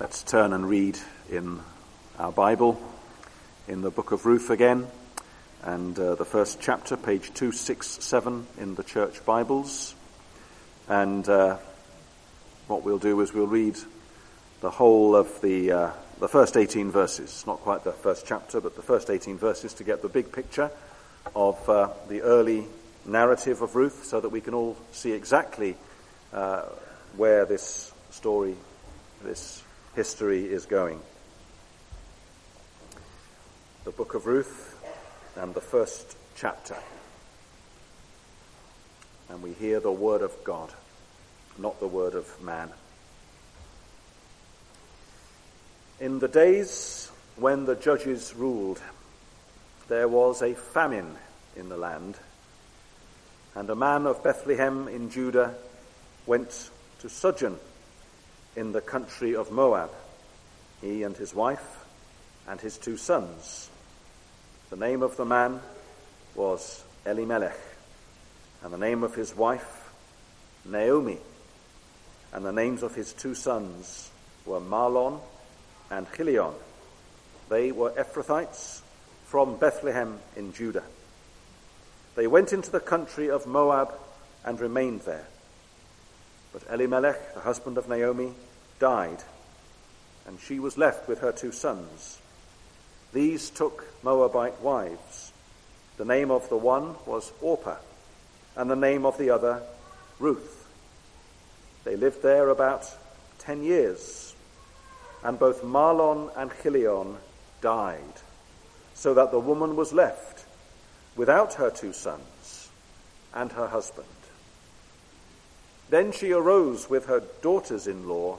Let's turn and read in our Bible, in the book of Ruth again, and uh, the first chapter, page 267 in the church Bibles. And uh, what we'll do is we'll read the whole of the, uh, the first 18 verses, not quite the first chapter, but the first 18 verses to get the big picture of uh, the early narrative of Ruth so that we can all see exactly uh, where this story, this history is going. The book of Ruth and the first chapter. And we hear the word of God, not the word of man. In the days when the judges ruled, there was a famine in the land, and a man of Bethlehem in Judah went to sojourn in the country of Moab, he and his wife and his two sons. The name of the man was Elimelech, and the name of his wife, Naomi, and the names of his two sons were Mahlon and Chilion. They were Ephrathites from Bethlehem in Judah. They went into the country of Moab and remained there. But Elimelech, the husband of Naomi, died, and she was left with her two sons. These took Moabite wives. The name of the one was Orpah, and the name of the other Ruth. They lived there about ten years, and both Mahlon and Chilion died, so that the woman was left without her two sons and her husband. Then she arose with her daughters in law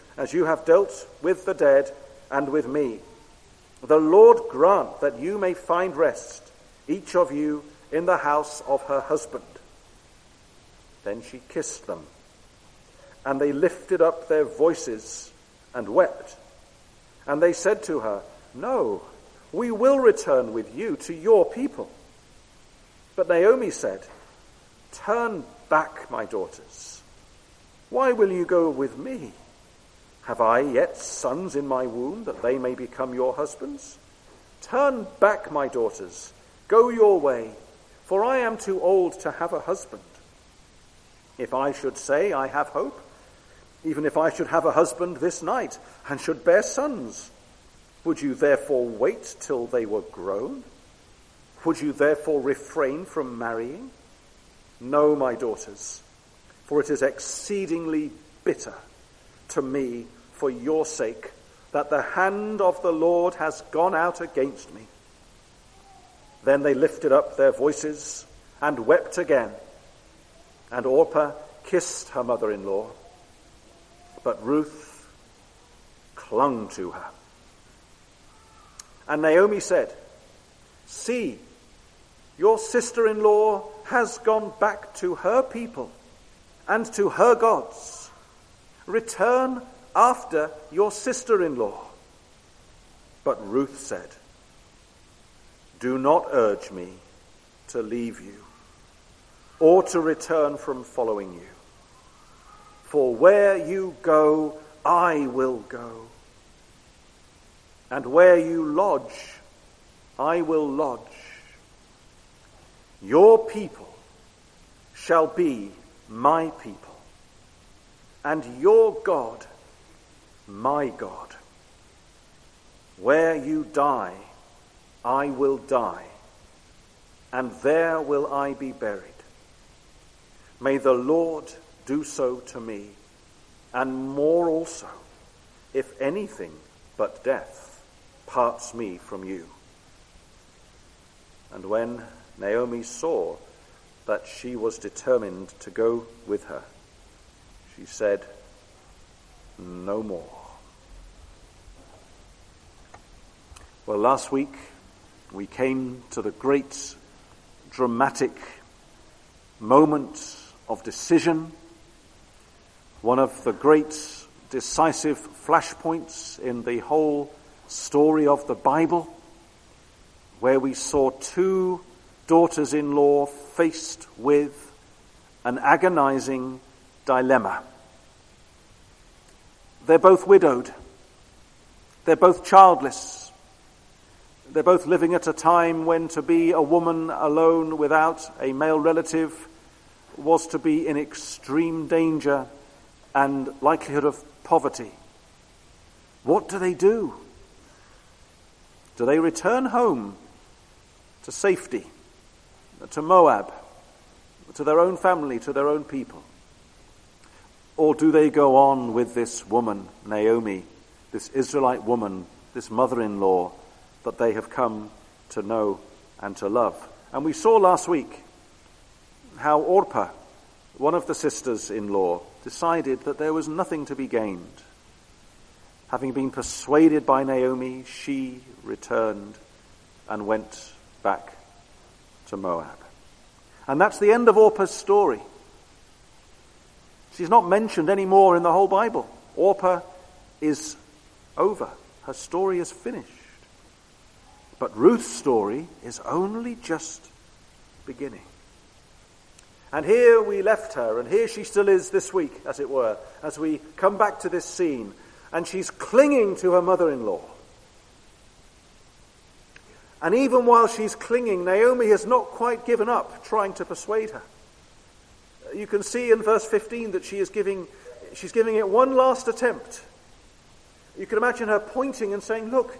as you have dealt with the dead and with me. The Lord grant that you may find rest, each of you in the house of her husband. Then she kissed them, and they lifted up their voices and wept. And they said to her, No, we will return with you to your people. But Naomi said, Turn back, my daughters. Why will you go with me? Have I yet sons in my womb that they may become your husbands? Turn back, my daughters, go your way, for I am too old to have a husband. If I should say I have hope, even if I should have a husband this night and should bear sons, would you therefore wait till they were grown? Would you therefore refrain from marrying? No, my daughters, for it is exceedingly bitter to me for your sake that the hand of the Lord has gone out against me. Then they lifted up their voices and wept again. And Orpah kissed her mother in law, but Ruth clung to her. And Naomi said, See, your sister in law has gone back to her people and to her gods. Return after your sister in law. But Ruth said, Do not urge me to leave you or to return from following you. For where you go, I will go. And where you lodge, I will lodge. Your people shall be my people and your God, my God. Where you die, I will die, and there will I be buried. May the Lord do so to me, and more also, if anything but death parts me from you. And when Naomi saw that she was determined to go with her, she said, No more. Well, last week we came to the great dramatic moment of decision, one of the great decisive flashpoints in the whole story of the Bible, where we saw two daughters in law faced with an agonizing dilemma. They're both widowed. They're both childless. They're both living at a time when to be a woman alone without a male relative was to be in extreme danger and likelihood of poverty. What do they do? Do they return home to safety, to Moab, to their own family, to their own people? Or do they go on with this woman, Naomi, this Israelite woman, this mother in law that they have come to know and to love? And we saw last week how Orpah, one of the sisters in law, decided that there was nothing to be gained. Having been persuaded by Naomi, she returned and went back to Moab. And that's the end of Orpah's story. She's not mentioned anymore in the whole Bible. Orpah is over. Her story is finished. But Ruth's story is only just beginning. And here we left her, and here she still is this week, as it were, as we come back to this scene. And she's clinging to her mother in law. And even while she's clinging, Naomi has not quite given up trying to persuade her. You can see in verse 15 that she is giving, she's giving it one last attempt. You can imagine her pointing and saying, Look,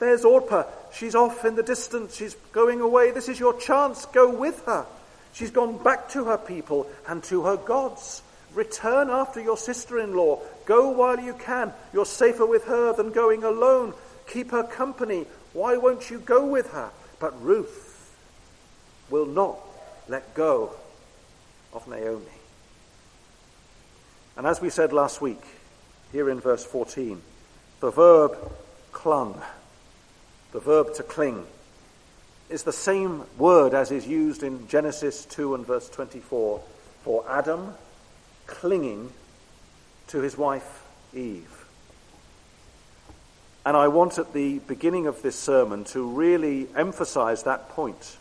there's Orpah. She's off in the distance. She's going away. This is your chance. Go with her. She's gone back to her people and to her gods. Return after your sister in law. Go while you can. You're safer with her than going alone. Keep her company. Why won't you go with her? But Ruth will not let go of Naomi. And as we said last week, here in verse 14, the verb clung, the verb to cling, is the same word as is used in Genesis 2 and verse 24 for Adam clinging to his wife Eve. And I want at the beginning of this sermon to really emphasize that point.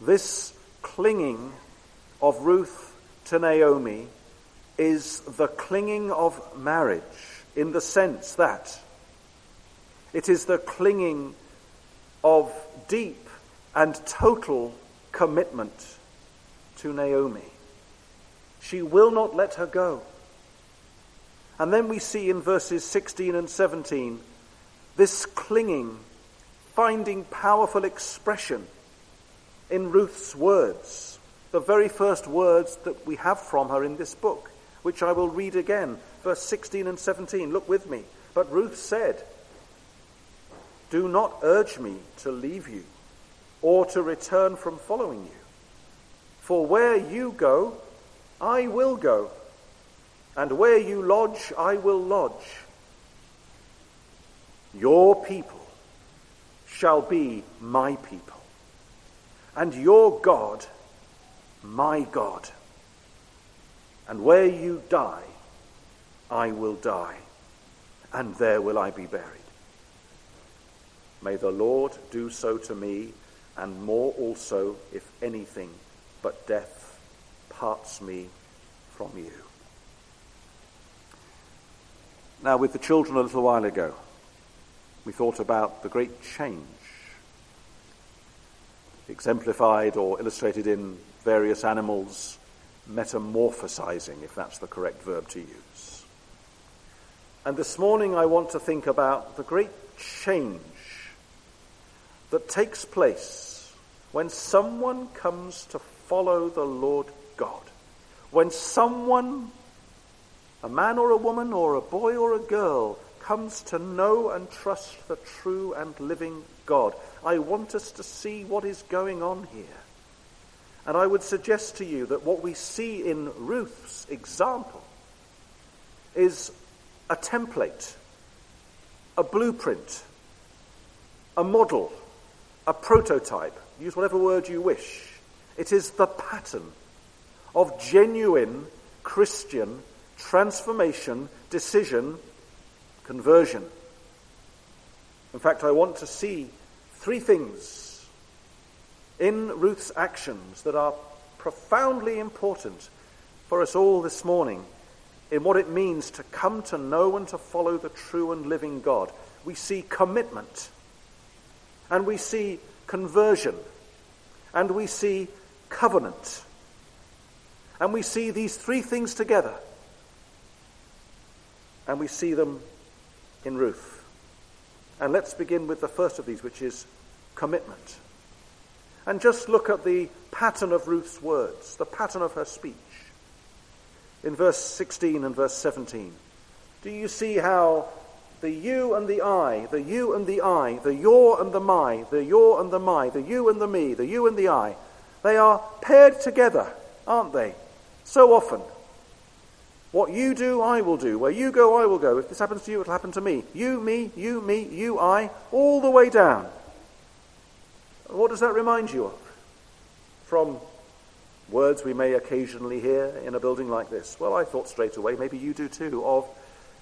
This clinging of Ruth to Naomi is the clinging of marriage in the sense that it is the clinging of deep and total commitment to Naomi. She will not let her go. And then we see in verses 16 and 17 this clinging finding powerful expression in Ruth's words, the very first words that we have from her in this book, which I will read again, verse 16 and 17. Look with me. But Ruth said, Do not urge me to leave you or to return from following you. For where you go, I will go, and where you lodge, I will lodge. Your people shall be my people, and your God, my God. And where you die, I will die, and there will I be buried. May the Lord do so to me and more also if anything but death parts me from you. Now, with the children a little while ago, we thought about the great change exemplified or illustrated in various animals metamorphosizing, if that's the correct verb to use. And this morning I want to think about the great change that takes place when someone comes to follow the Lord God. When someone, a man or a woman or a boy or a girl, comes to know and trust the true and living God. I want us to see what is going on here. And I would suggest to you that what we see in Ruth's example is a template, a blueprint a model, a prototype, use whatever word you wish. It is the pattern of genuine Christian transformation, decision, conversion. In fact, I want to see three things in Ruth's actions that are profoundly important for us all this morning in what it means to come to know and to follow the true and living God. We see commitment, and we see conversion, and we see covenant. And we see these three things together, and we see them in Ruth. And let's begin with the first of these, which is commitment. And just look at the pattern of Ruth's words, the pattern of her speech in verse 16 and verse 17. Do you see how the you and the I, the you and the I, the your and the my, the your and the my, the you and the me, the you and the I, they are paired together, aren't they? So often. What you do, I will do. Where you go, I will go. If this happens to you, it'll happen to me. You, me, you, me, you, I, all the way down. What does that remind you of? From Words we may occasionally hear in a building like this. Well, I thought straight away, maybe you do too, of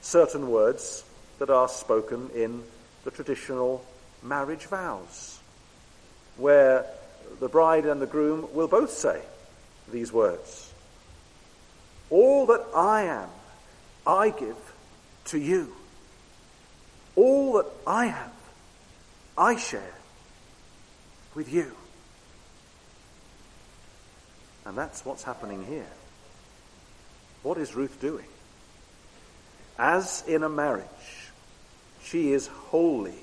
certain words that are spoken in the traditional marriage vows, where the bride and the groom will both say these words All that I am, I give to you. All that I have, I share with you. And that's what's happening here. What is Ruth doing? As in a marriage, she is wholly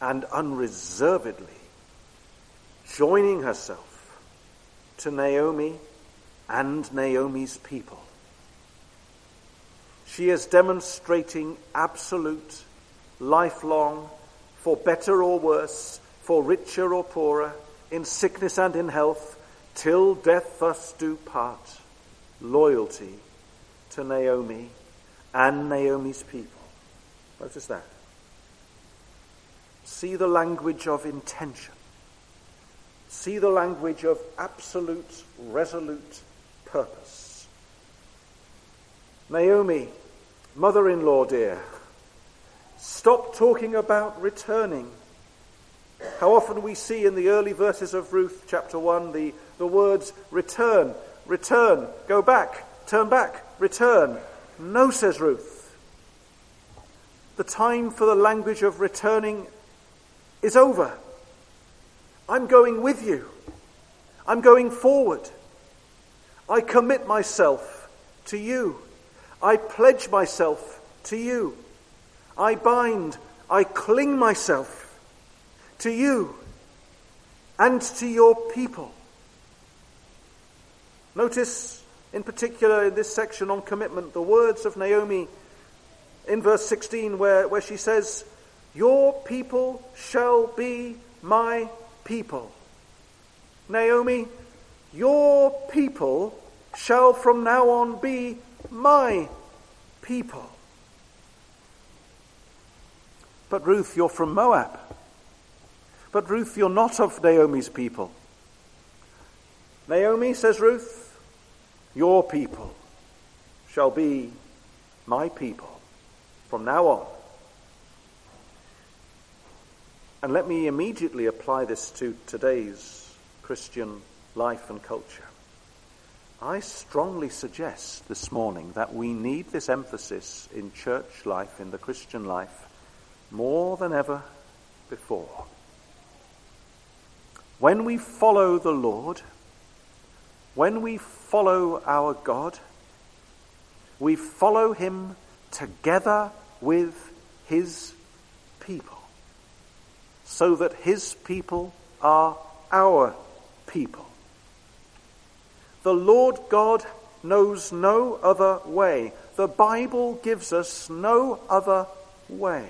and unreservedly joining herself to Naomi and Naomi's people. She is demonstrating absolute, lifelong, for better or worse, for richer or poorer, in sickness and in health, till death us do part, loyalty to Naomi and Naomi's people. Notice that. See the language of intention. See the language of absolute, resolute purpose. Naomi, mother in law dear, stop talking about returning. How often we see in the early verses of Ruth chapter 1 the the words return, return, go back, turn back, return. No, says Ruth. The time for the language of returning is over. I'm going with you. I'm going forward. I commit myself to you. I pledge myself to you. I bind, I cling myself to you and to your people. Notice, in particular, in this section on commitment, the words of Naomi in verse 16, where, where she says, Your people shall be my people. Naomi, your people shall from now on be my people. But Ruth, you're from Moab. But Ruth, you're not of Naomi's people. Naomi, says Ruth, your people shall be my people from now on. And let me immediately apply this to today's Christian life and culture. I strongly suggest this morning that we need this emphasis in church life, in the Christian life, more than ever before. When we follow the Lord, when we follow our God, we follow him together with his people, so that his people are our people. The Lord God knows no other way. The Bible gives us no other way.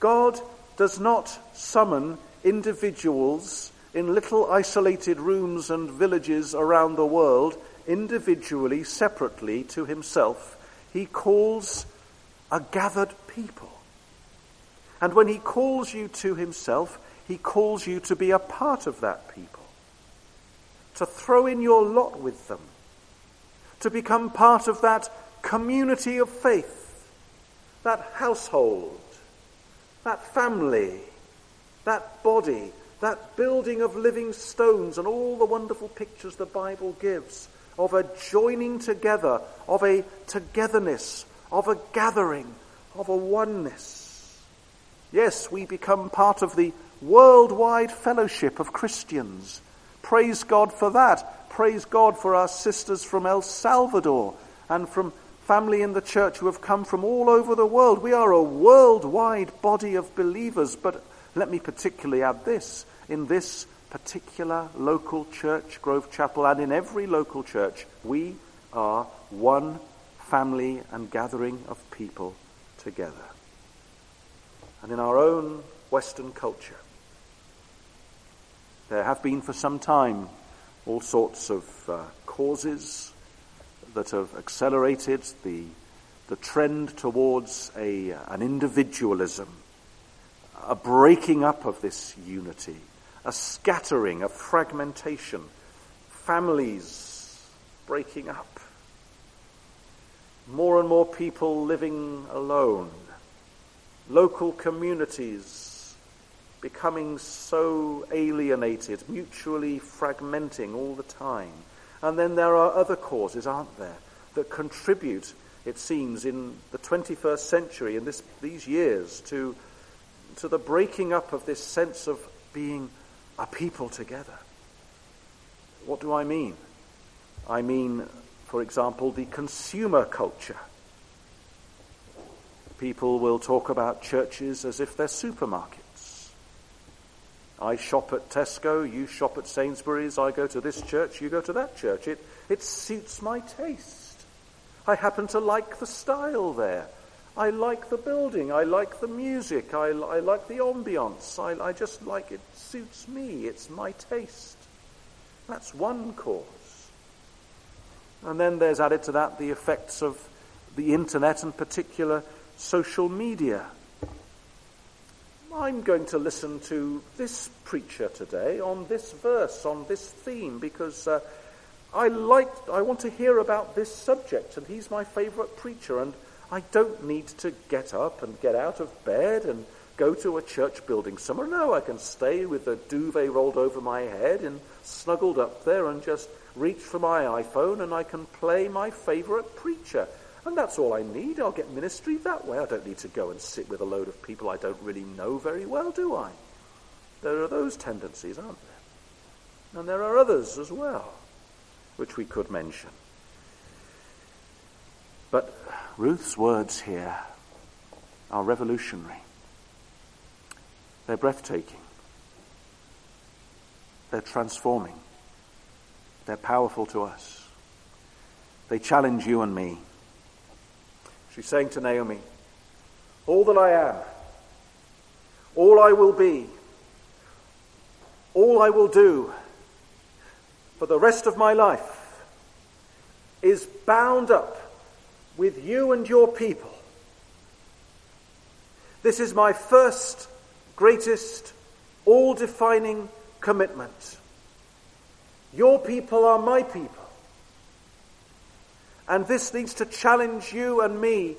God does not summon individuals in little isolated rooms and villages around the world, individually, separately to himself, he calls a gathered people. And when he calls you to himself, he calls you to be a part of that people, to throw in your lot with them, to become part of that community of faith, that household, that family, that body, that building of living stones, and all the wonderful pictures the Bible gives of a joining together, of a togetherness, of a gathering, of a oneness. Yes, we become part of the worldwide fellowship of Christians. Praise God for that. Praise God for our sisters from El Salvador and from family in the church who have come from all over the world. We are a worldwide body of believers, but let me particularly add this. In this particular local church, Grove Chapel, and in every local church, we are one family and gathering of people together. And in our own Western culture, there have been for some time all sorts of uh, causes that have accelerated the, the trend towards a, an individualism, a breaking up of this unity, a scattering, a fragmentation, families breaking up, more and more people living alone, local communities becoming so alienated, mutually fragmenting all the time. And then there are other causes, aren't there, that contribute, it seems, in the 21st century, in this, these years, to, to the breaking up of this sense of being a people together. What do I mean? I mean, for example, the consumer culture. People will talk about churches as if they're supermarkets. I shop at Tesco, you shop at Sainsbury's, I go to this church, you go to that church. It, it suits my taste. I happen to like the style there. I like the building. I like the music. I, I like the ambience. I, I just like it. Suits me. It's my taste. That's one cause. And then there's added to that the effects of the internet and particular social media. I'm going to listen to this preacher today on this verse, on this theme, because uh, I like, I want to hear about this subject, and he's my favourite preacher, and I don't need to get up and get out of bed and go to a church building somewhere. No, I can stay with the duvet rolled over my head and snuggled up there and just reach for my iPhone and I can play my favorite preacher. And that's all I need. I'll get ministry that way. I don't need to go and sit with a load of people I don't really know very well, do I? There are those tendencies, aren't there? And there are others as well, which we could mention. But Ruth's words here are revolutionary. They're breathtaking. They're transforming. They're powerful to us. They challenge you and me. She's saying to Naomi, All that I am, all I will be, all I will do for the rest of my life is bound up with you and your people. This is my first, greatest, all defining commitment. Your people are my people. And this needs to challenge you and me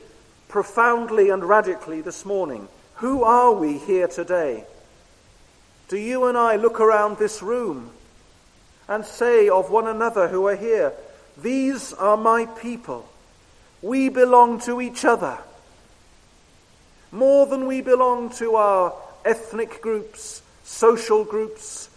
profoundly and radically this morning. Who are we here today? Do you and I look around this room and say of one another who are here, These are my people? We belong to each other more than we belong to our ethnic groups, social groups,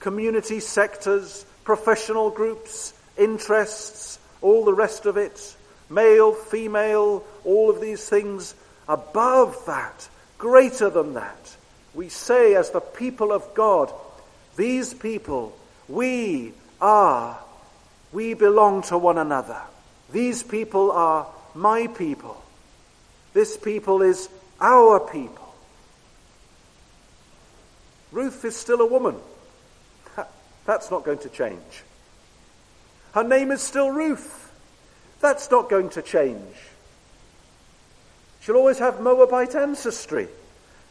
community sectors, professional groups, interests, all the rest of it, male, female, all of these things. Above that, greater than that, we say as the people of God, these people, we are, we belong to one another. These people are my people. This people is our people. Ruth is still a woman. That's not going to change. Her name is still Ruth. That's not going to change. She'll always have Moabite ancestry.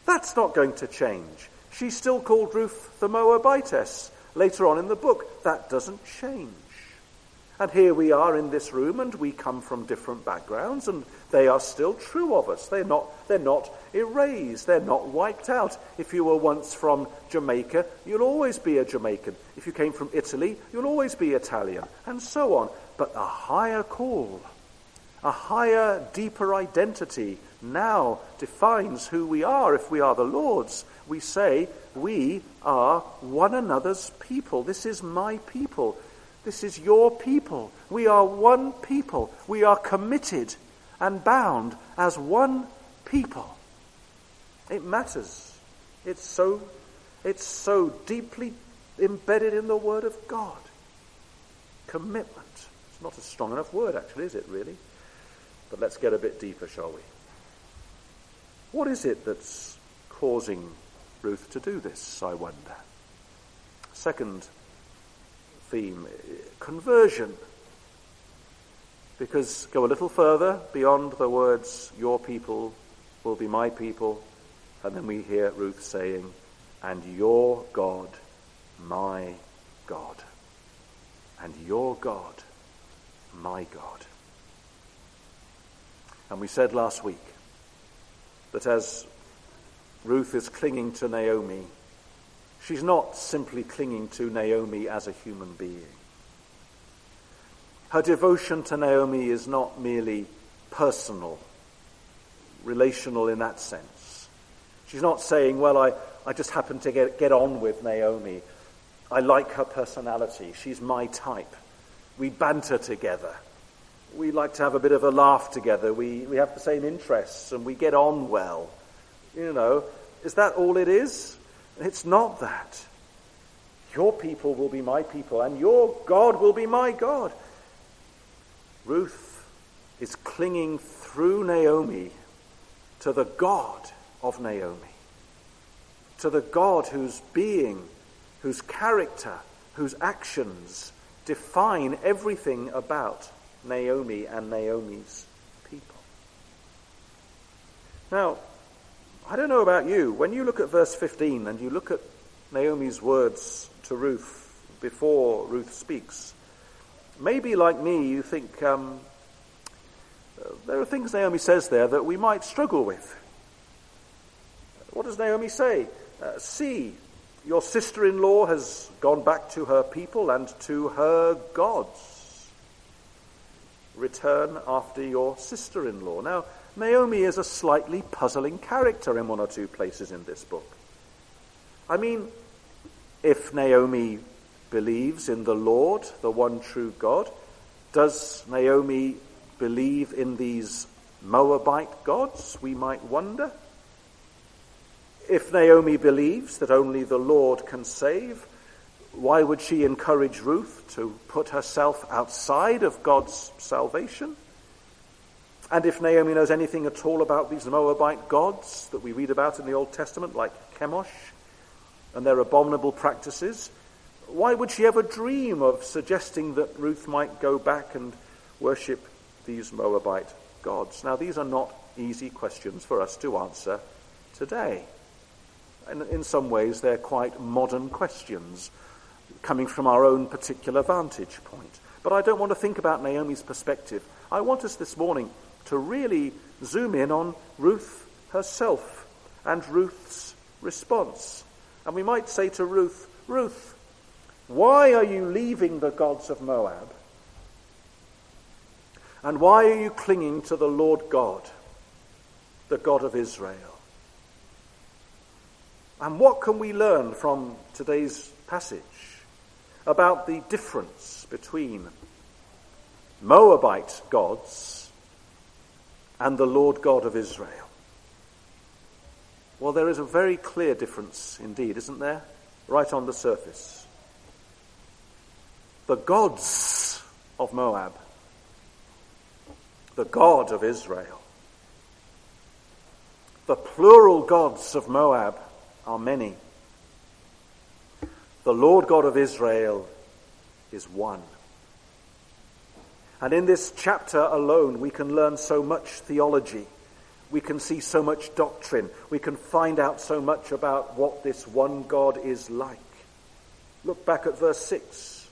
That's not going to change. She's still called Ruth the Moabitess later on in the book. That doesn't change. And here we are in this room, and we come from different backgrounds, and they are still true of us. They're not, they're not erased. They're not wiped out. If you were once from Jamaica, you'll always be a Jamaican. If you came from Italy, you'll always be Italian, and so on. But a higher call, a higher, deeper identity now defines who we are if we are the Lord's. We say, we are one another's people. This is my people. This is your people. We are one people. We are committed and bound as one people. It matters. It's so, it's so deeply embedded in the Word of God. Commitment. It's not a strong enough word, actually, is it, really? But let's get a bit deeper, shall we? What is it that's causing Ruth to do this, I wonder? Second theme eh, conversion. Because go a little further beyond the words, your people will be my people, and then we hear Ruth saying, and your God, my God. And your God, my God. And we said last week that as Ruth is clinging to Naomi, She's not simply clinging to Naomi as a human being. Her devotion to Naomi is not merely personal, relational in that sense. She's not saying, well, I, I just happen to get, get on with Naomi. I like her personality. She's my type. We banter together. We like to have a bit of a laugh together. We, we have the same interests and we get on well. You know, is that all it is? It's not that. Your people will be my people, and your God will be my God. Ruth is clinging through Naomi to the God of Naomi, to the God whose being, whose character, whose actions define everything about Naomi and Naomi's people. Now, I don't know about you. When you look at verse 15 and you look at Naomi's words to Ruth before Ruth speaks, maybe like me, you think um, there are things Naomi says there that we might struggle with. What does Naomi say? Uh, See, your sister in law has gone back to her people and to her gods. Return after your sister in law. Now, Naomi is a slightly puzzling character in one or two places in this book. I mean, if Naomi believes in the Lord, the one true God, does Naomi believe in these Moabite gods? We might wonder. If Naomi believes that only the Lord can save, why would she encourage Ruth to put herself outside of God's salvation? And if Naomi knows anything at all about these Moabite gods that we read about in the Old Testament, like Chemosh and their abominable practices, why would she ever dream of suggesting that Ruth might go back and worship these Moabite gods? Now, these are not easy questions for us to answer today. And in some ways, they're quite modern questions coming from our own particular vantage point. But I don't want to think about Naomi's perspective. I want us this morning to really zoom in on Ruth herself and Ruth's response. And we might say to Ruth, Ruth, why are you leaving the gods of Moab? And why are you clinging to the Lord God, the God of Israel? And what can we learn from today's passage about the difference between Moabite gods and the Lord God of Israel? Well, there is a very clear difference indeed, isn't there? Right on the surface. The gods of Moab, the God of Israel. The plural gods of Moab are many. The Lord God of Israel is one. And in this chapter alone, we can learn so much theology. we can see so much doctrine. We can find out so much about what this one God is like. Look back at verse 6.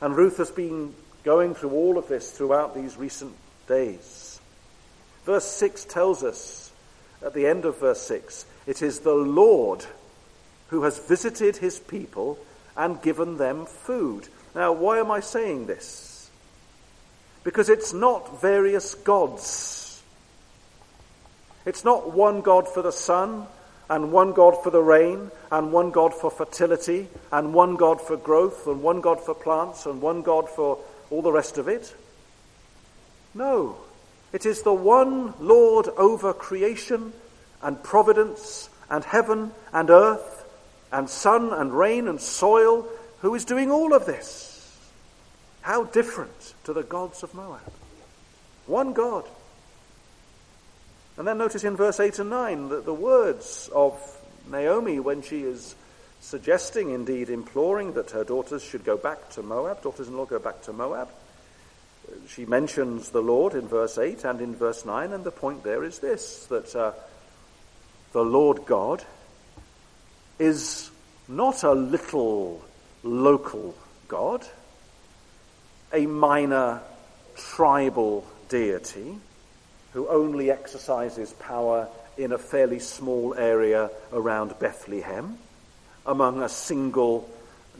And Ruth has been going through all of this throughout these recent days. Verse 6 tells us, at the end of verse 6, it is the Lord who has visited his people and given them food. Now, why am I saying this? Because it's not various gods. It's not one God for the sun, and one God for the rain, and one God for fertility, and one God for growth, and one God for plants, and one God for all the rest of it. No, it is the one Lord over creation and providence and heaven and earth and sun and rain and soil who is doing all of this. How different to the gods of Moab. One God. And then notice in verse 8 and 9 that the words of Naomi when she is suggesting, indeed imploring, that her daughters should go back to Moab, daughters in law go back to Moab. She mentions the Lord in verse 8 and in verse 9, and the point there is this that uh, the Lord God is not a little local God, a minor tribal deity who only exercises power in a fairly small area around Bethlehem among a single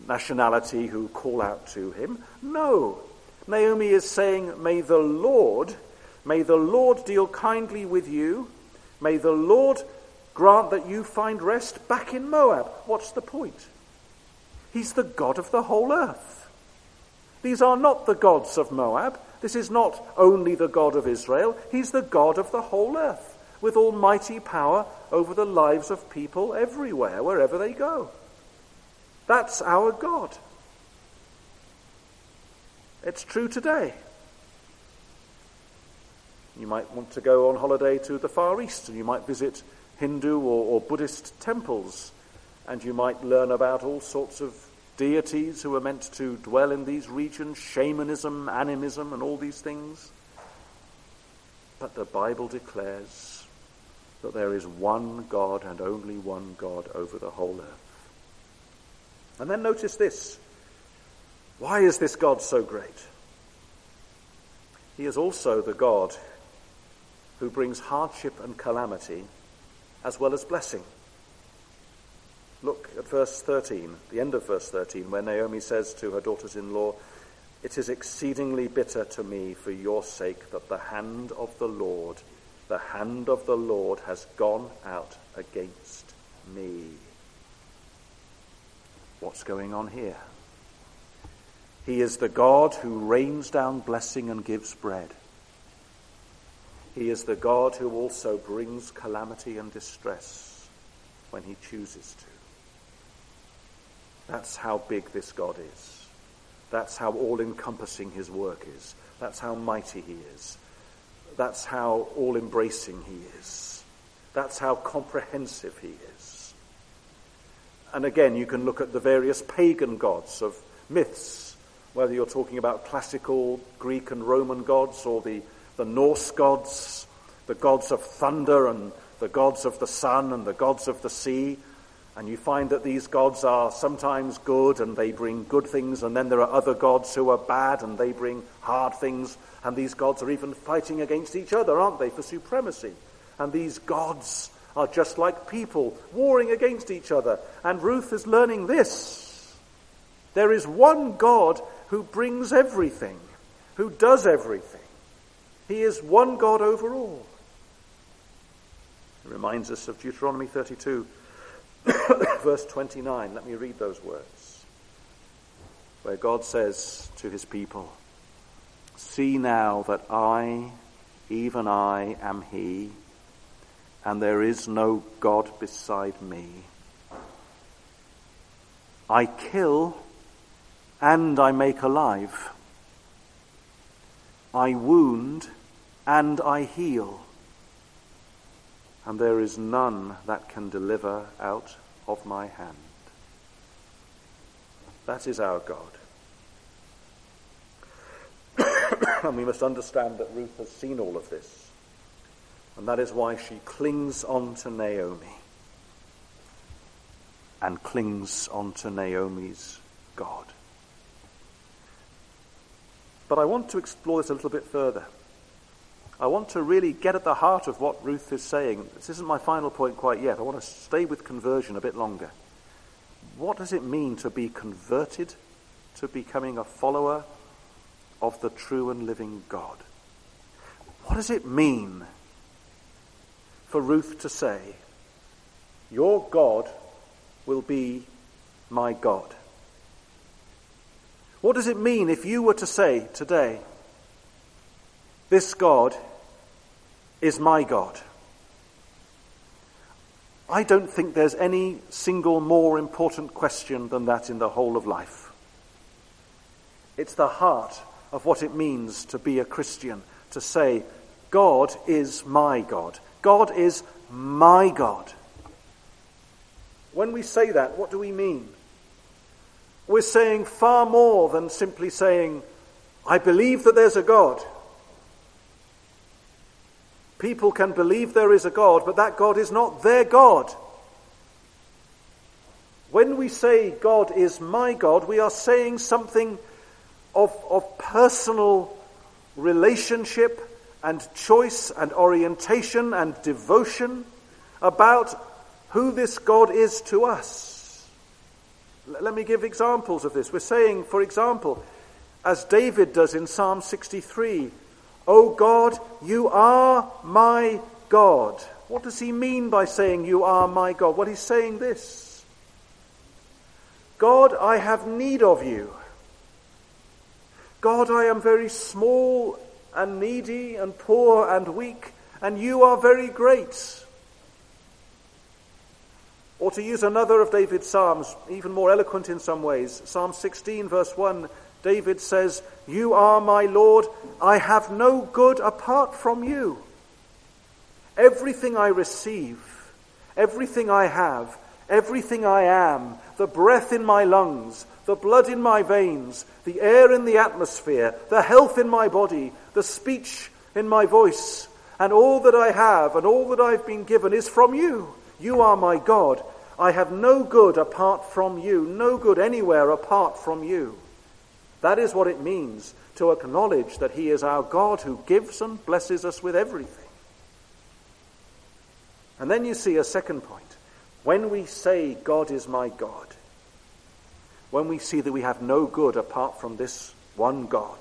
nationality who call out to him. No. Naomi is saying, May the Lord, may the Lord deal kindly with you. May the Lord grant that you find rest back in Moab. What's the point? He's the God of the whole earth. These are not the gods of Moab. This is not only the God of Israel. He's the God of the whole earth with almighty power over the lives of people everywhere, wherever they go. That's our God. It's true today. You might want to go on holiday to the Far East and you might visit Hindu or, or Buddhist temples and you might learn about all sorts of deities who are meant to dwell in these regions, shamanism, animism, and all these things. But the Bible declares that there is one God and only one God over the whole earth. And then notice this. Why is this God so great? He is also the God who brings hardship and calamity as well as blessing. Look at verse 13, the end of verse 13, where Naomi says to her daughters in law, It is exceedingly bitter to me for your sake that the hand of the Lord, the hand of the Lord has gone out against me. What's going on here? He is the God who rains down blessing and gives bread. He is the God who also brings calamity and distress when he chooses to. That's how big this God is. That's how all encompassing his work is. That's how mighty he is. That's how all embracing he is. That's how comprehensive he is. And again, you can look at the various pagan gods of myths, whether you're talking about classical Greek and Roman gods or the, the Norse gods, the gods of thunder and the gods of the sun and the gods of the sea. And you find that these gods are sometimes good and they bring good things, and then there are other gods who are bad and they bring hard things. And these gods are even fighting against each other, aren't they, for supremacy? And these gods are just like people, warring against each other. And Ruth is learning this. There is one God who brings everything, who does everything. He is one God over all. It reminds us of Deuteronomy 32. Verse 29, let me read those words. Where God says to his people, See now that I, even I, am he, and there is no God beside me. I kill and I make alive. I wound and I heal and there is none that can deliver out of my hand. That is our God. and we must understand that Ruth has seen all of this. And that is why she clings on to Naomi and clings on to Naomi's God. But I want to explore this a little bit further. I want to really get at the heart of what Ruth is saying. This isn't my final point quite yet. I want to stay with conversion a bit longer. What does it mean to be converted to becoming a follower of the true and living God? What does it mean for Ruth to say, Your God will be my God? What does it mean if you were to say today, This God is my God? I don't think there's any single more important question than that in the whole of life. It's the heart of what it means to be a Christian, to say, God is my God. God is my God. When we say that, what do we mean? We're saying far more than simply saying, I believe that there's a God. People can believe there is a God, but that God is not their God. When we say God is my God, we are saying something of, of personal relationship and choice and orientation and devotion about who this God is to us. Let me give examples of this. We're saying, for example, as David does in Psalm 63, O God, you are my God. What does he mean by saying, You are my God? Well, he's saying this God, I have need of you. God, I am very small and needy and poor and weak, and you are very great. Or to use another of David's Psalms, even more eloquent in some ways, Psalm 16, verse 1, David says, You are my Lord, I have no good apart from you. Everything I receive, everything I have, everything I am, the breath in my lungs, the blood in my veins, the air in the atmosphere, the health in my body, the speech in my voice, and all that I have and all that I've been given is from you. You are my God. I have no good apart from you, no good anywhere apart from you. That is what it means to acknowledge that He is our God who gives and blesses us with everything. And then you see a second point. When we say, God is my God, when we see that we have no good apart from this one God,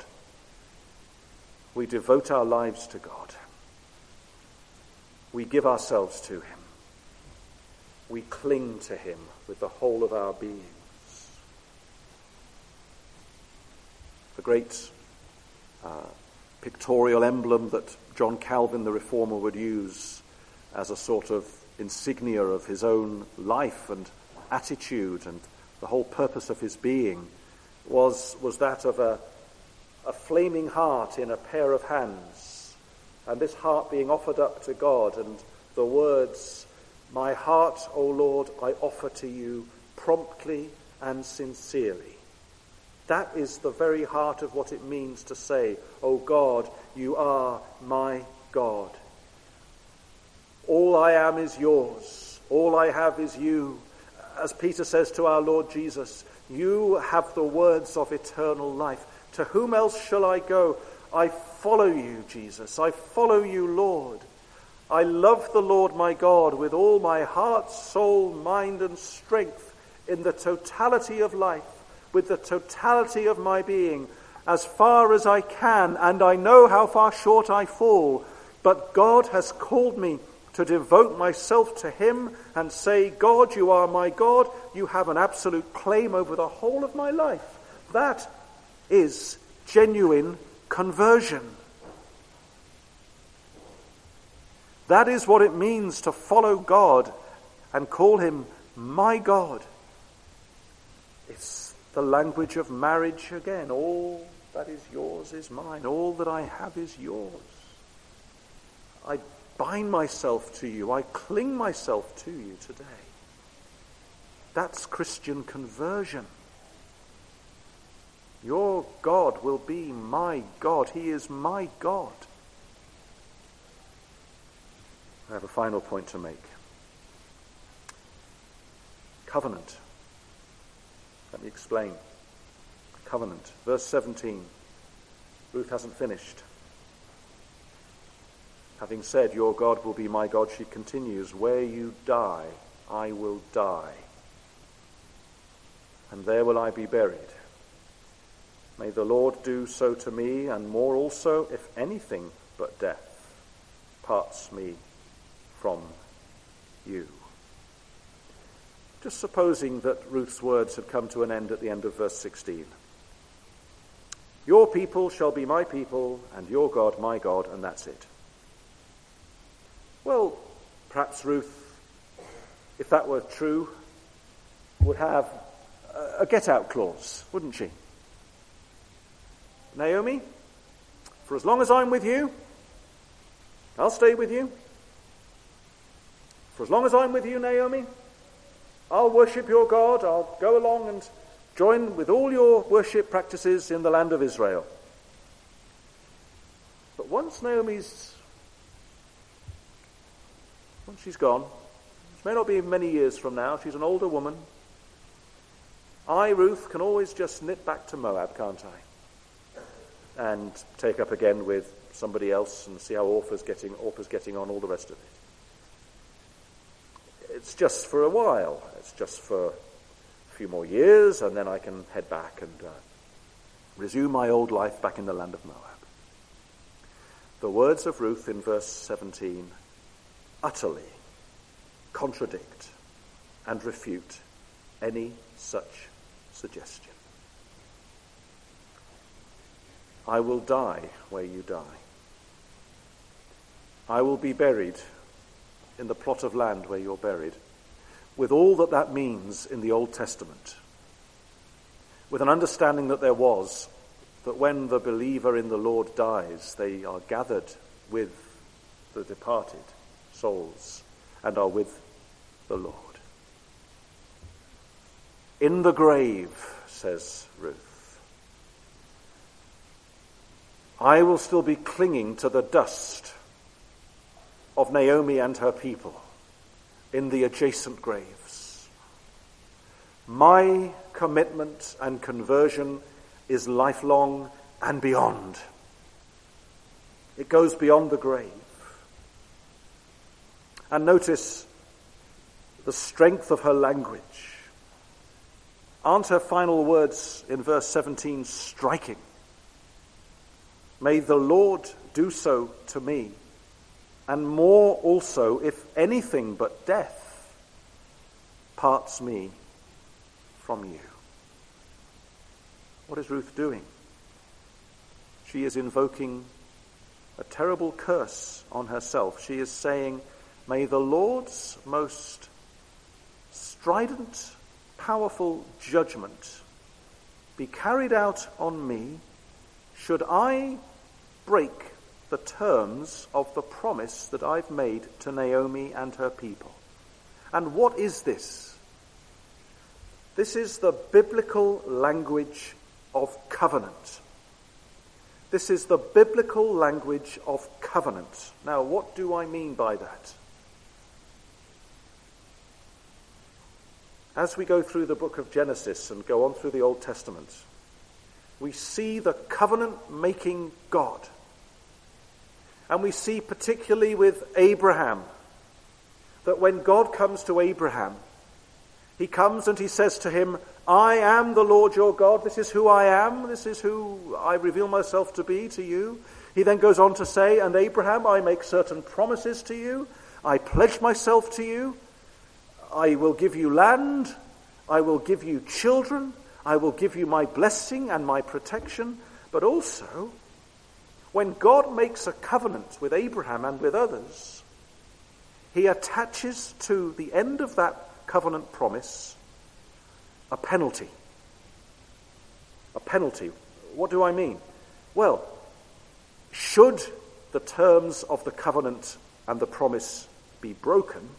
we devote our lives to God. We give ourselves to Him. We cling to Him with the whole of our beings. The great uh, pictorial emblem that John Calvin the Reformer would use as a sort of insignia of his own life and attitude and the whole purpose of his being was, was that of a, a flaming heart in a pair of hands, and this heart being offered up to God, and the words, My heart, O Lord, I offer to you promptly and sincerely. That is the very heart of what it means to say, O God, you are my God. All I am is yours. All I have is you as Peter says to our Lord Jesus, You have the words of eternal life. To whom else shall I go? I follow you, Jesus. I follow you, Lord. I love the Lord my God with all my heart, soul, mind, and strength in the totality of life, with the totality of my being, as far as I can, and I know how far short I fall. But God has called me to devote myself to Him and say, God, you are my God, you have an absolute claim over the whole of my life. That is genuine conversion. That is what it means to follow God and call Him my God. The language of marriage again. All that is yours is mine. All that I have is yours. I bind myself to you. I cling myself to you today. That's Christian conversion. Your God will be my God. He is my God. I have a final point to make. Covenant. Let me explain. Covenant. Verse 17. Ruth hasn't finished. Having said, Your God will be my God, she continues, Where you die, I will die, and there will I be buried. May the Lord do so to me, and more also, if anything but death parts me from you. Just supposing that Ruth's words had come to an end at the end of verse 16. Your people shall be my people, and your God my God, and that's it. Well, perhaps Ruth, if that were true, would have a get out clause, wouldn't she? Naomi, for as long as I'm with you, I'll stay with you. For as long as I'm with you, Naomi, I'll worship your God. I'll go along and join with all your worship practices in the land of Israel. But once Naomi's, once she's gone, which may not be many years from now, she's an older woman. I, Ruth, can always just nip back to Moab, can't I? And take up again with somebody else and see how Orpah's getting, Orpah's getting on, all the rest of it it's just for a while. It's just for a few more years, and then I can head back and uh, resume my old life back in the land of Moab. The words of Ruth in verse 17 utterly contradict and refute any such suggestion. I will die where you die. I will be buried in the plot of land where you're buried, with all that that means in the Old Testament, with an understanding that there was that when the believer in the Lord dies, they are gathered with the departed souls and are with the Lord. In the grave, says Ruth, I will still be clinging to the dust of Naomi and her people in the adjacent graves. My commitment and conversion is lifelong and beyond. It goes beyond the grave. And notice the strength of her language. Aren't her final words in verse 17 striking? May the Lord do so to me and more also if anything but death parts me from you. What is Ruth doing? She is invoking a terrible curse on herself. She is saying, May the Lord's most strident, powerful judgment be carried out on me should I break the terms of the promise that I've made to Naomi and her people. And what is this? This is the biblical language of covenant. This is the biblical language of covenant. Now, what do I mean by that? As we go through the book of Genesis and go on through the Old Testament, we see the covenant making God and we see particularly with Abraham that when God comes to Abraham, he comes and he says to him, I am the Lord your God. This is who I am. This is who I reveal myself to be to you. He then goes on to say, And Abraham, I make certain promises to you. I pledge myself to you. I will give you land. I will give you children. I will give you my blessing and my protection. But also, when God makes a covenant with Abraham and with others, he attaches to the end of that covenant promise a penalty. A penalty. What do I mean? Well, should the terms of the covenant and the promise be broken,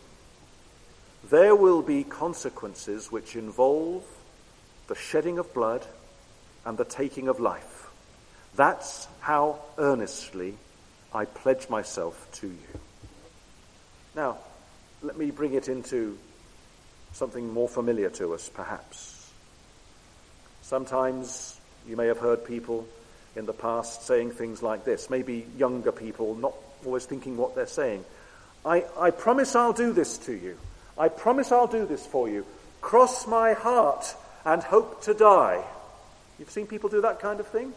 there will be consequences which involve the shedding of blood and the taking of life. That's how earnestly I pledge myself to you. Now, let me bring it into something more familiar to us, perhaps. Sometimes you may have heard people in the past saying things like this, maybe younger people, not always thinking what they're saying. I, I promise I'll do this to you. I promise I'll do this for you. Cross my heart and hope to die. You've seen people do that kind of thing?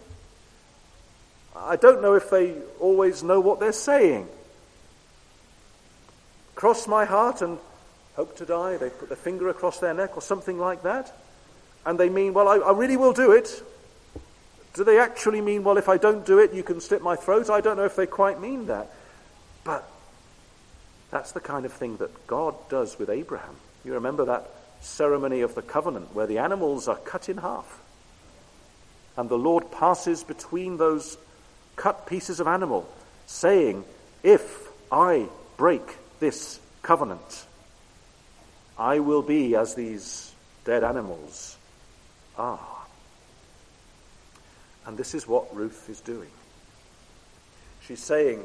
I don't know if they always know what they're saying. Cross my heart and hope to die. They put their finger across their neck or something like that. And they mean, well, I, I really will do it. Do they actually mean, well, if I don't do it, you can slit my throat? I don't know if they quite mean that. But that's the kind of thing that God does with Abraham. You remember that ceremony of the covenant where the animals are cut in half. And the Lord passes between those cut pieces of animal, saying, If I break this covenant, I will be as these dead animals are. And this is what Ruth is doing. She's saying,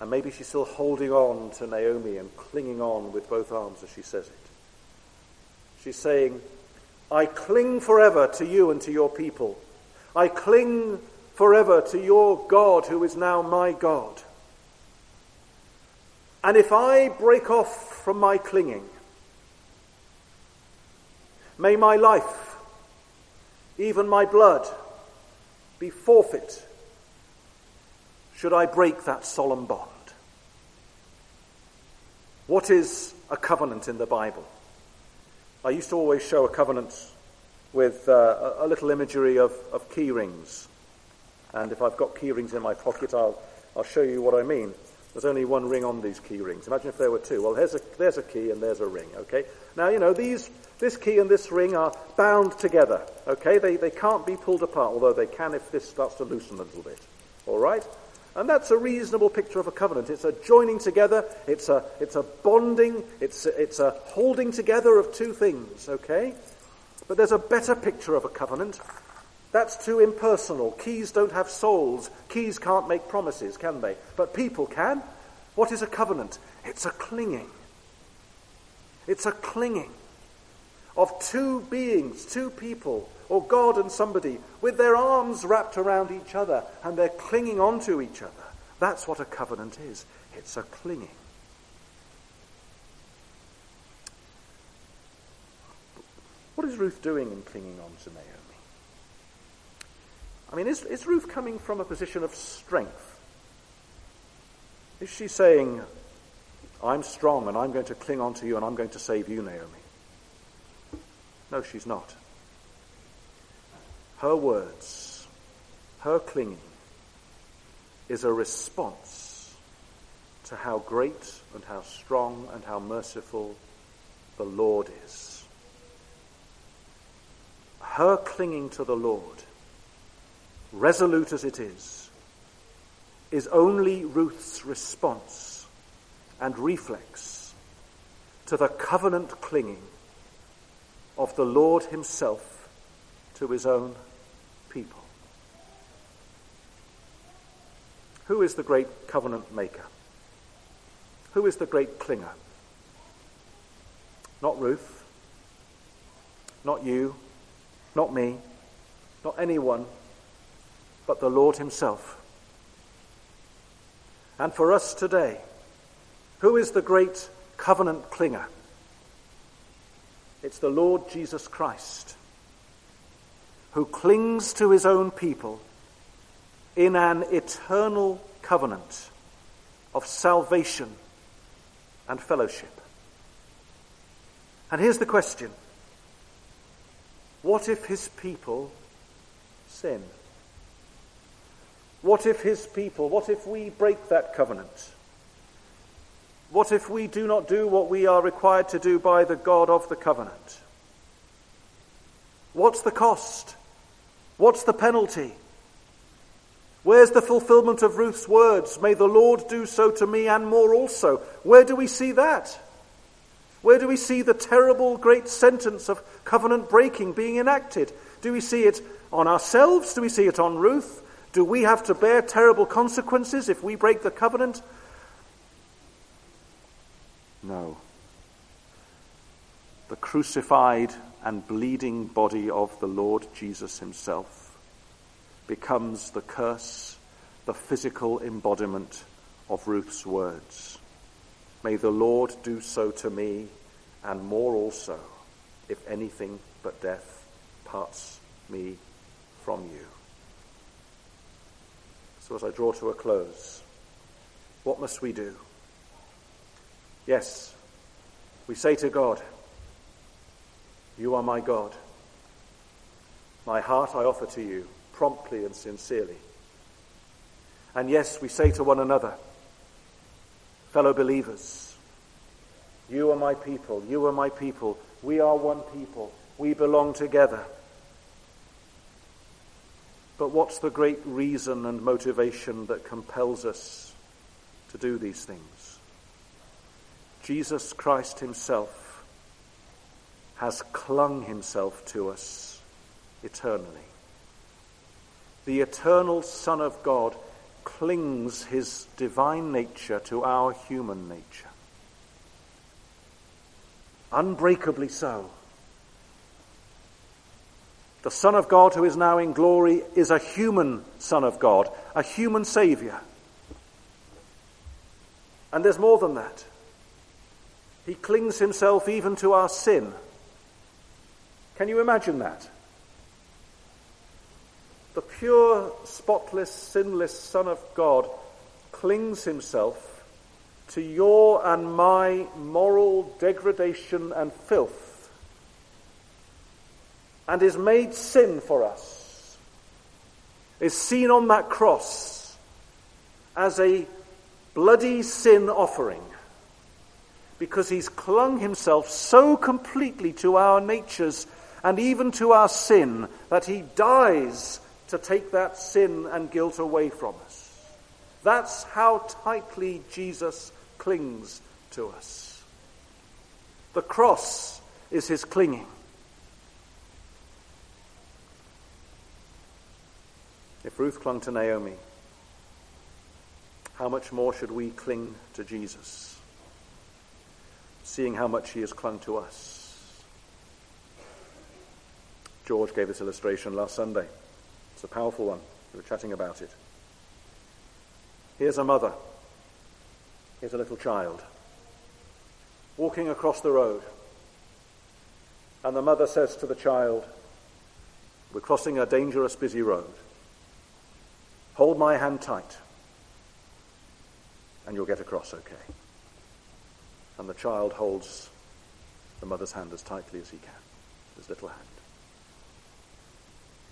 and maybe she's still holding on to Naomi and clinging on with both arms as she says it. She's saying, I cling forever to you and to your people. I cling forever to your God who is now my God. And if I break off from my clinging, may my life, even my blood, be forfeit should I break that solemn bond. What is a covenant in the Bible? I used to always show a covenant with uh, a little imagery of, of key rings. And if I've got key rings in my pocket, I'll, I'll show you what I mean. There's only one ring on these key rings. Imagine if there were two. Well, there's a, there's a key and there's a ring, okay? Now, you know, these, this key and this ring are bound together, okay? They, they can't be pulled apart, although they can if this starts to loosen a little bit, all right? And that's a reasonable picture of a covenant. It's a joining together, it's a, it's a bonding, it's it's a holding together of two things, okay? But there's a better picture of a covenant. That's too impersonal. Keys don't have souls. Keys can't make promises, can they? But people can. What is a covenant? It's a clinging. It's a clinging of two beings, two people, or God and somebody, with their arms wrapped around each other and they're clinging onto each other. That's what a covenant is. It's a clinging. What is Ruth doing in clinging on to Naomi? I mean, is, is Ruth coming from a position of strength? Is she saying, I'm strong and I'm going to cling on to you and I'm going to save you, Naomi? No, she's not. Her words, her clinging, is a response to how great and how strong and how merciful the Lord is. Her clinging to the Lord, resolute as it is, is only Ruth's response and reflex to the covenant clinging of the Lord Himself to His own people. Who is the great covenant maker? Who is the great clinger? Not Ruth, not you, not me, not anyone, but the Lord Himself. And for us today, who is the great covenant clinger? It's the Lord Jesus Christ, who clings to his own people in an eternal covenant of salvation and fellowship. And here's the question What if his people sin? What if his people, what if we break that covenant? What if we do not do what we are required to do by the God of the covenant? What's the cost? What's the penalty? Where's the fulfillment of Ruth's words? May the Lord do so to me and more also. Where do we see that? Where do we see the terrible great sentence of covenant breaking being enacted? Do we see it on ourselves? Do we see it on Ruth? Do we have to bear terrible consequences if we break the covenant? No. The crucified and bleeding body of the Lord Jesus himself becomes the curse, the physical embodiment of Ruth's words. May the Lord do so to me, and more also, if anything but death parts me from you. As I draw to a close, what must we do? Yes, we say to God, You are my God. My heart I offer to you, promptly and sincerely. And yes, we say to one another, fellow believers, you are my people, you are my people, we are one people, we belong together. But what's the great reason and motivation that compels us to do these things? Jesus Christ Himself has clung Himself to us eternally. The eternal Son of God clings His divine nature to our human nature. Unbreakably so. The Son of God, who is now in glory, is a human Son of God, a human Saviour. And there's more than that. He clings himself even to our sin. Can you imagine that? The pure, spotless, sinless Son of God clings himself to your and my moral degradation and filth and is made sin for us, is seen on that cross as a bloody sin offering because he's clung himself so completely to our natures and even to our sin that he dies to take that sin and guilt away from us. That's how tightly Jesus clings to us. The cross is his clinging. If Ruth clung to Naomi, how much more should we cling to Jesus? seeing how much he has clung to us. George gave this illustration last Sunday. It's a powerful one. We were chatting about it. Here's a mother. Here's a little child walking across the road. And the mother says to the child, We're crossing a dangerous, busy road. Hold my hand tight, and you'll get across okay and the child holds the mother's hand as tightly as he can, his little hand.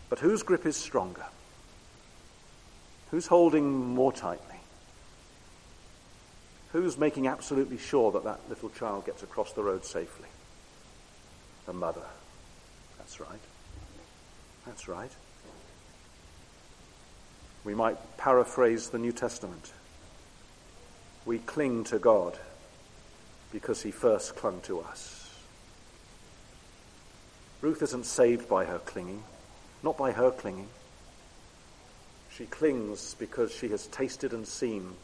But whose grip is stronger? Who's holding more tightly? Who's making absolutely sure that that little child gets across the road safely? The mother. That's right. That's right. We might paraphrase the New Testament. We cling to God because he first clung to us. Ruth isn't saved by her clinging, not by her clinging. She clings because she has tasted and seen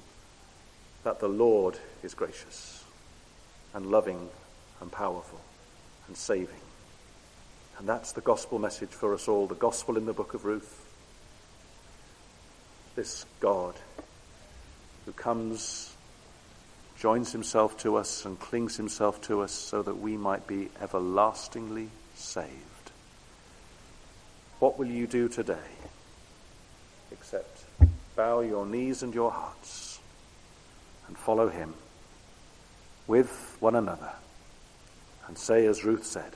that the Lord is gracious and loving and powerful and saving. And that's the gospel message for us all, the gospel in the book of Ruth. This God who comes joins himself to us and clings himself to us so that we might be everlastingly saved. What will you do today except bow your knees and your hearts and follow him with one another and say, as Ruth said,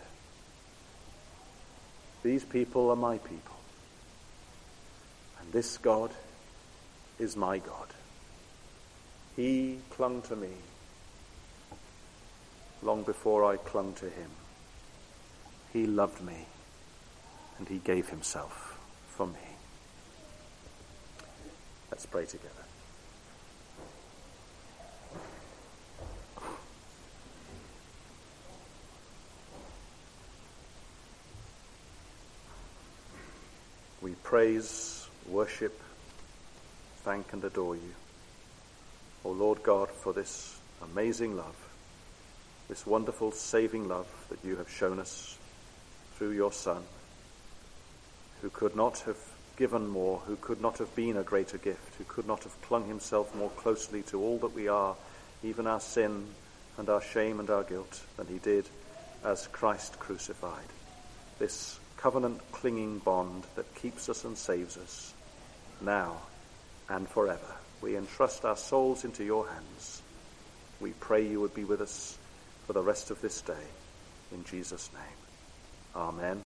These people are my people, and this God is my God. He clung to me long before I clung to him. He loved me and he gave himself for me. Let's pray together. We praise, worship, thank, and adore you. O Lord God, for this amazing love this wonderful saving love that you have shown us through your Son, who could not have given more, who could not have been a greater gift, who could not have clung himself more closely to all that we are, even our sin and our shame and our guilt, than he did as Christ crucified. This covenant clinging bond that keeps us and saves us now and forever. We entrust our souls into your hands. We pray you would be with us for the rest of this day. In Jesus' name. Amen.